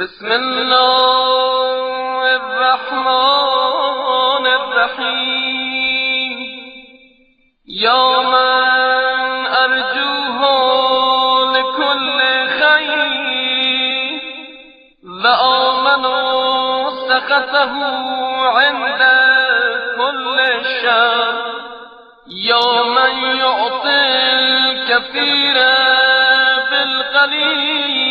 بسم الله الرحمن الرحيم. يا من أرجوه لكل خير. وآمنوا سخطه عند كل شر. يا من يعطي الكثير بالقليل.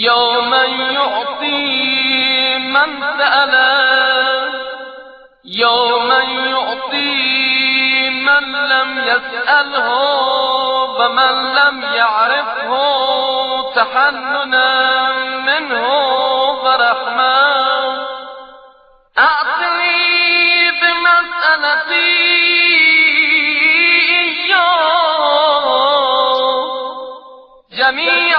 يا من يعطي من سأل يا من يعطي من لم يسأله ومن لم يعرفه تحننا منه ورحمة أعطني بمسألتي إياه جميع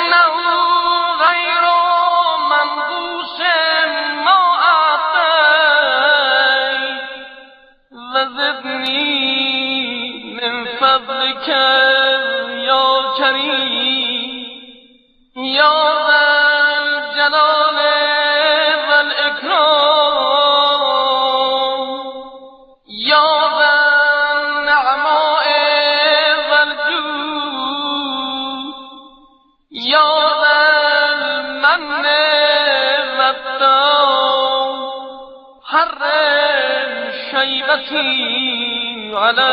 وزدنی من فضلك یا کریم یا الجلال و الاکرام یا النعماء و الجود یا المن و حرم شيبتي على